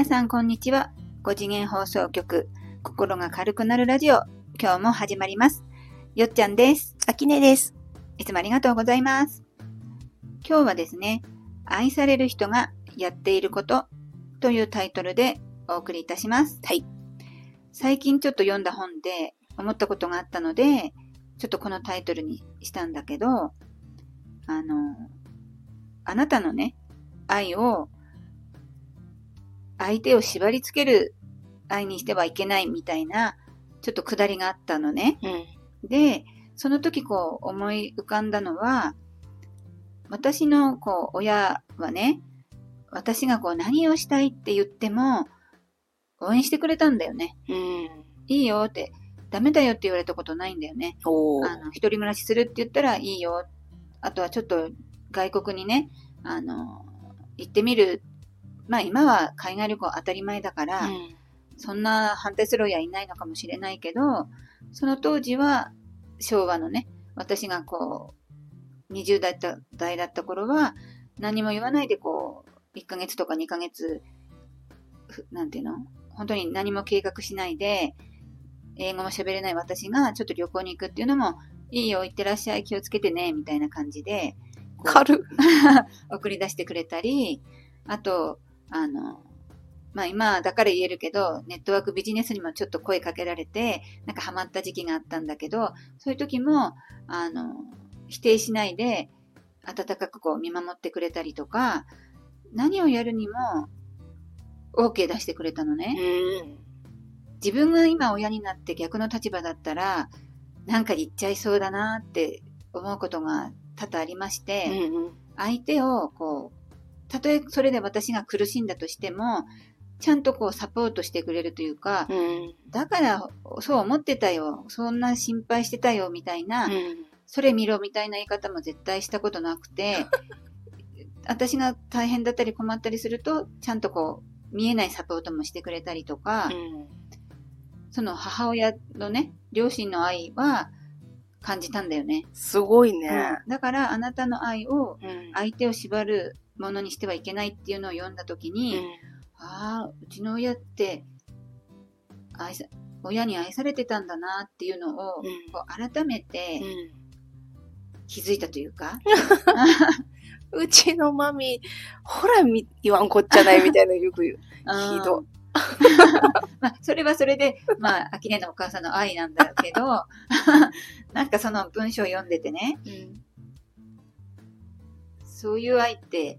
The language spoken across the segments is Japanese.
皆さんこんにちは。5次元放送局、心が軽くなるラジオ、今日も始まります。よっちゃんです。あきねです。いつもありがとうございます。今日はですね、愛される人がやっていることというタイトルでお送りいたします。はい。最近ちょっと読んだ本で思ったことがあったので、ちょっとこのタイトルにしたんだけど、あの、あなたのね、愛を、相手を縛り付ける愛にしてはいけないみたいな、ちょっとくだりがあったのね。うん。で、その時こう思い浮かんだのは、私のこう親はね、私がこう何をしたいって言っても応援してくれたんだよね。うん。いいよって、ダメだよって言われたことないんだよね。あの、一人暮らしするって言ったらいいよ。あとはちょっと外国にね、あの、行ってみる。まあ今は海外旅行当たり前だから、うんそんな反対する親いないのかもしれないけど、その当時は昭和のね、私がこう、20代だ代だった頃は、何も言わないでこう、1ヶ月とか2ヶ月、ふなんていうの？本当に何も計画しないで、英語も喋れない私がちょっと旅行に行くっていうのも、いいよ、行ってらっしゃい、気をつけてね、みたいな感じで、軽っ。送り出してくれたり、あと、あの、まあ今だから言えるけど、ネットワークビジネスにもちょっと声かけられて、なんかハマった時期があったんだけど、そういう時も、あの、否定しないで、温かくこう見守ってくれたりとか、何をやるにも、OK 出してくれたのね。うん。自分が今親になって逆の立場だったら、なんか言っちゃいそうだなって思うことが多々ありまして、うん。相手をこう、たとえそれで私が苦しんだとしても、ちゃんとこうサポートしてくれるというか、うん。だからそう思ってたよ、そんな心配してたよみたいな、うん。それ見ろみたいな言い方も絶対したことなくて、私が大変だったり困ったりすると、ちゃんとこう、見えないサポートもしてくれたりとか、その母親のね、両親の愛は感じたんだよね。すごいね。だからあなたの愛をうん。相手を縛るものにしてはいけないっていうのを読んだときに、ああ、うちの親って愛さ、親に愛されてたんだなっていうのを、うん。こう改めて気づいたというか、うちのマミ、ほらみ言わんこっちゃないみたいなよく言う。ひど。い。まあ、それはそれで、まあ、アキネのお母さんの愛なんだけど、なんかその文章を読んでてね、そういう愛って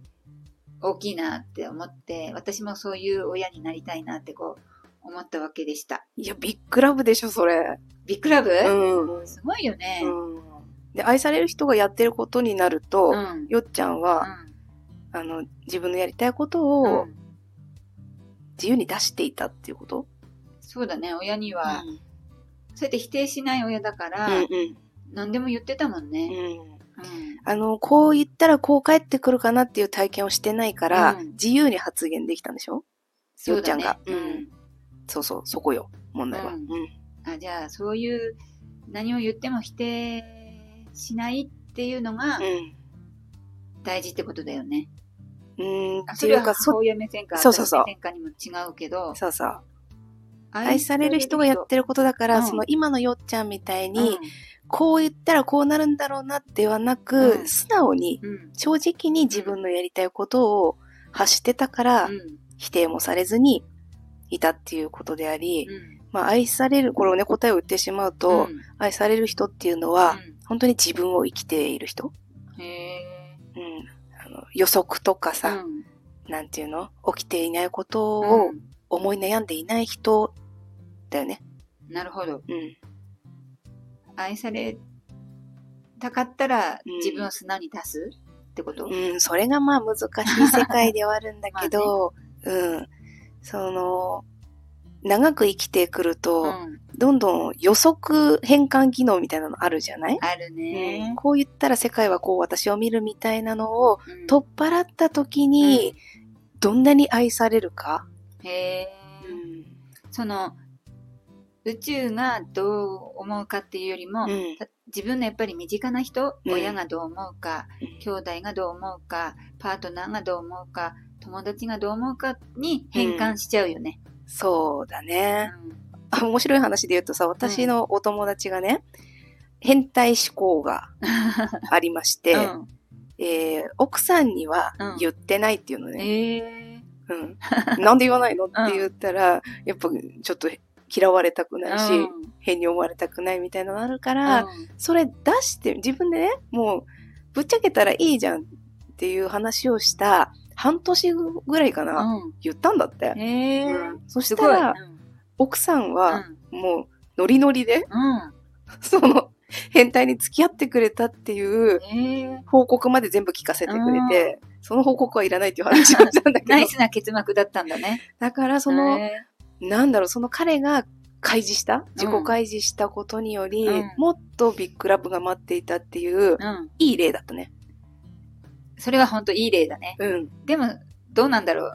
大きいなって思って、私もそういう親になりたいなってこう思ったわけでした。いや、ビッグラブでしょ、それ。ビッグラブ、うん。すごいよね。うん。で、愛される人がやってることになると、うん。よっちゃんは、あの、自分のやりたいことをうん自由に出していたっていうこと？そうだね、親には、うんそうやって否定しない親だから、うん何でも言ってたもんね。うん。うんあの、こう言ったらこう帰ってくるかなっていう体験をしてないから、うん自由に発言できたんでしょ？よっちゃんが。そうん。そうそう、そこよ、問題は。ううんん。あじゃあ、そういう、何を言っても否定しないっていうのがうん。大事ってことだよね。うん。あそれはっていう目線か、そうそうそう私目線かにも違うけど、そうそう。愛される人がやってることだから、うんその今のよっちゃんみたいうんに、こう言ったらこうなるんだろうなってはなく、うん素直に、うん。正直に自分のやりたいことを発してたから、うん。否定もされずにいたっていうことであり、うん。まあ愛される、これをね、答えを言ってしまうと、うん愛される人っていうのは、本当に自分を生きている人うん。あの予測とかーさ、うんなんていうの？起きていないことうをん思い悩んでいない人だよね。なるほど。うん。愛されたかったらうん。自分を素直に出す？ってこと、うん、それがまあ難しい世界ではあるんだけど、うん。その、長く生きてくると、うん。どんどん予測変換機能みたいなのあるじゃない、あるうん。ね。こう言ったら世界はこう私を見るみたいなのをうん。取っ払った時に、どんなに愛されるか、へー。その、宇宙がどう思うかっていうよりも、うん。た自分のやっぱり身近な人、うん。親がどう思うか、うん。兄弟がどう思うか、パートナーがどう思うか、友達がどう思うかに変換しちゃうよね。そうだうね。面白い話で言うとさ、私のお友達がね、変態思考が ありまして、うん。えー奥さんにはうん。言ってないっていうのね。ええうん。なんで言わないの？って言ったら、やっぱちょっと嫌われたくないし、うん変に思われたくないみたいなのがあるから、うんそれ出して、自分でね、もう、ぶっちゃけたらいいじゃんっていう話をした半年ぐらいかな、うん言ったんだって。ええうんそし。たら、奥さんうは、ん。もう、ノリノリで、うん。その、変態に付き合ってくれたっていうええ報告まで全部聞かせてくれて、その報告はいらないっていう話をしたんだけど ナイ、スな結膜だったんだね。だからその、えなんだろう、その彼が開示した、自己開示したことにより、うんもっとビッグラブが待っていたっていう、えうん。いい例だったね。それは本当いい例だね。うん。でも、どうなんだろう。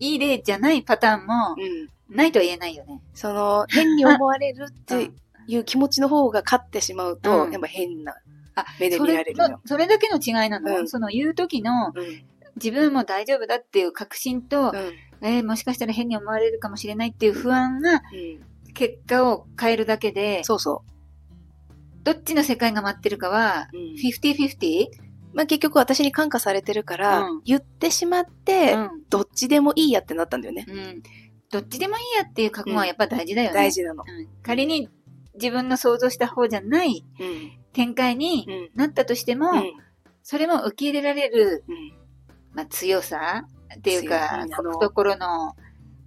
いい例じゃないパターンもうん。ないとは言えないよね。その、変に思われるって うんいう気持ちの方が勝ってしまうと、うんやっぱ変なあ、目でそれ見られるのの。それだけの違いなの、うんその言う時のうん。自分も大丈夫だっていう確信と、うん。えーもしかしたら変に思われるかもしれないっていう不安がうん。結果を変えるだけで、そうそどっちの世界が待ってるかは、う。うん。50-50? まあ結局私に感化されてるから、うん言ってしまって、うん。どっちでもいいやってなったんだよね。うん。どっちでもいいやっていう覚悟はやっぱ大事だよね。大。事なの。うん。仮に自分の想像した方じゃないうん。展開にうん。なったとしても、うん。それも受け入れられる、うん。まあ、強さっていうか懐の、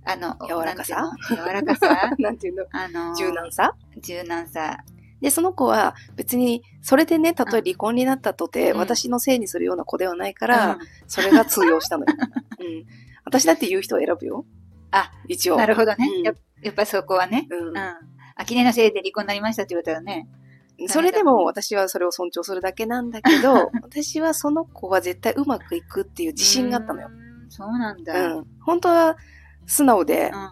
あの、柔らかさ柔らかさ？なんていうの？あの、柔軟さ？柔軟さ。で、その子は別に、それでね、たとえ離婚になったとて、うん私のせいにするような子ではないから、うんそれが通用したのよ。うん。私だって言う人を選ぶよ。あ、一応。なるほどね。うんややっぱりそこはね。ううん。秋音のせいで離婚になりましたって言われたらね。ん。それでも私はそれを尊重するだけなんだけど、私はその子は絶対うまくいくっていう自信があったのよ。うん。そうなんだ。うん。本当は素直でうん。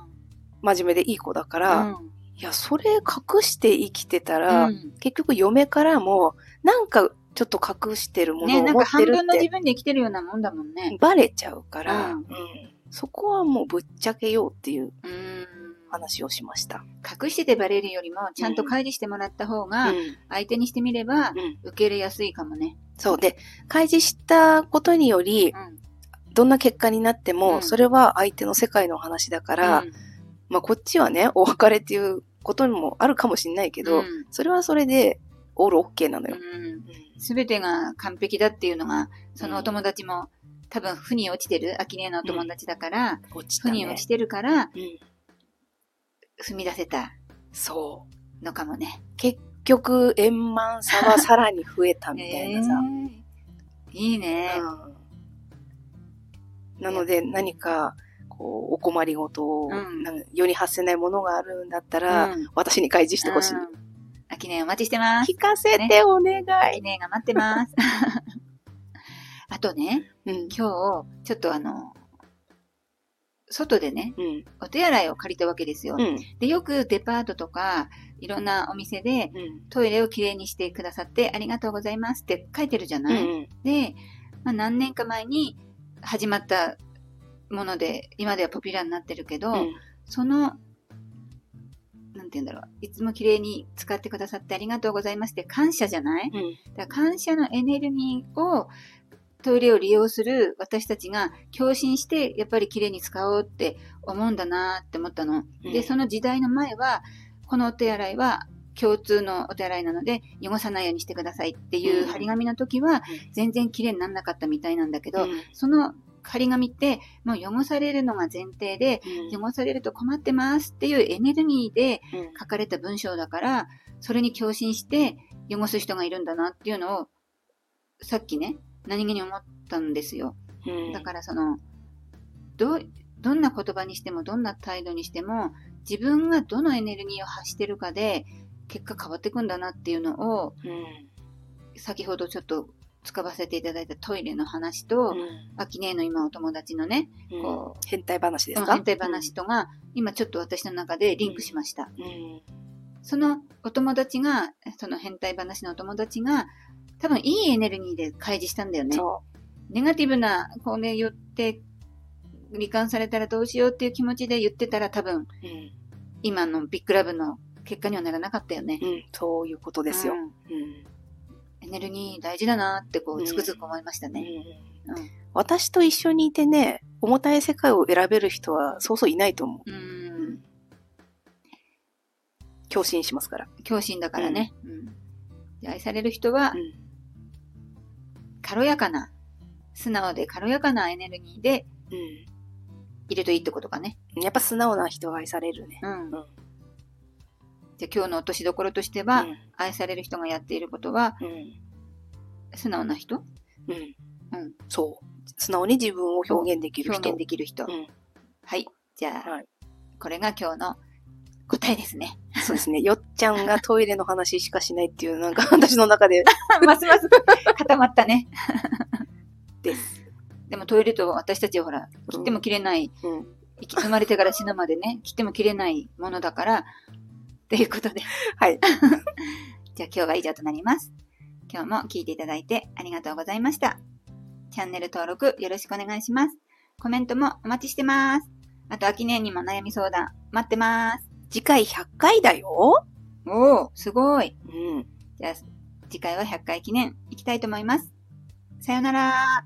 真面目でいい子だから、うんいや、それ隠して生きてたら、うん結局嫁からも、なんかちょっと隠してるものね、をなんか持ってるっ半分の自て分で生きてるようなもんだもんね。バレちゃうから、うんうんそこはもうぶっちゃけようっていううん。話をしました。隠しててバレるよりも、ちゃんと開示してもらった方がう、ん相手にしてみれば、うん受け入れやすいかもね。そうで、開示したことによりう、ん。どんな結果になっても、うんそれは相手の世界の話だから、うんまあこっちはね、お別れっていうことにもあるかもしれないけど、うんそれはそれで、オールオッケーなのよ。うんすべてが完璧だっていうのが、そのお友達も、多分、負に落ちてる、秋音のお友達だから、落ちたね。負に落ちてるから、うん踏み出せたそう。のかもね。結局、円満さはさらに増えたみたいなさ。えーいいね。うんなので、何か、こう、お困りごとを、世に発せないものがあるんだったら、うん私に開示してほしい。うん秋音お待ちしてます。聞かせてお願秋い。音が待ってます。あとね、うん。今日、ちょっとあの、外でね、うん。お手洗いを借りたわけですよ。うん。で、よくデパートとか、いろんなお店で、うん。トイレをきれいにしてくださってありがとうございますって書いてるじゃうない、ん。で、まあ、何年か前に始まったもので、今ではポピュラーになってるけど、うん。その、なんて言うんだろう、いつもきれいに使ってくださってありがとうございますって感謝じゃない？うん。だから感謝のエネルギーをトイレを利用する私たちが共振してやっぱりきれいに使おうって思うんだなって思ったの。うんで、その時代の前は、このお手洗いは共通のお手洗いなので汚さないようにしてくださいっていう張り紙の時は全然きれいにならなかったみたいなんだけど、その張り紙ってもう汚されるのが前提で、うん。汚されると困ってますっていうエネルギーでうん書かれた文章だから、それに共振して汚す人がいるんだなっていうのを、さっきね、何気に思ったんですよ。うんだからその、どう、どんな言葉にしても、どんな態度にしても、自分がどのエネルギーを発してるかで、結果変わっていくんだなっていうのを、うん。先ほどちょっと使わせていただいたトイレの話と、秋音の今お友達のね、うんこ変態話でう、すか？変態話とが、今ちょっと私の中でリンクしました。うん。そのお友達が、その変態話のお友達が、多分いいエネルギーで開示したんだよね。そネガティブな、こうね、言って罹患されたらどうしようっていう気持ちで言ってたら多分、うん。今のビッグラブの結果にはならなかったよね。うん。そういうことですよ。うんうん。エネルギー大事だなってこうつくづく思いましたね。うんうん私と一緒にいてね、重たい世界を選べる人はそうそういないと思う。うん。共振しますから。強心だからね。うん。で愛される人はう、ん。軽やかな、素直で軽やかなエネルギーでういるといいってことかね。ん。やっぱ素直な人は愛されるね。うん。うんじゃあ今日の落としどころとしては、うん愛される人がやっていることは、うん。素直な人？うん。うん。そう。素直に自分を表現できる人。表現できる人。うん。はい。じゃあ、はいこれが今日の答えですね。そうですね。よっちゃんがトイレの話しかしないっていう、なんか 私の中で ますます固まったね。です。でもトイレと私たちはほら、切っても切れない、うん。生まれてから死ぬまでね、切っても切れないものだから、ということで。はい。じゃあ今日は以上となります。今日も聞いていただいてありがとうございました。チャンネル登録よろしくお願いします。コメントもお待ちしてます。あと、秋年にも悩み相談待ってます。次回100回だよおお、すごい。うん。じゃあ、次回は100回記念いきたいと思います。さよなら。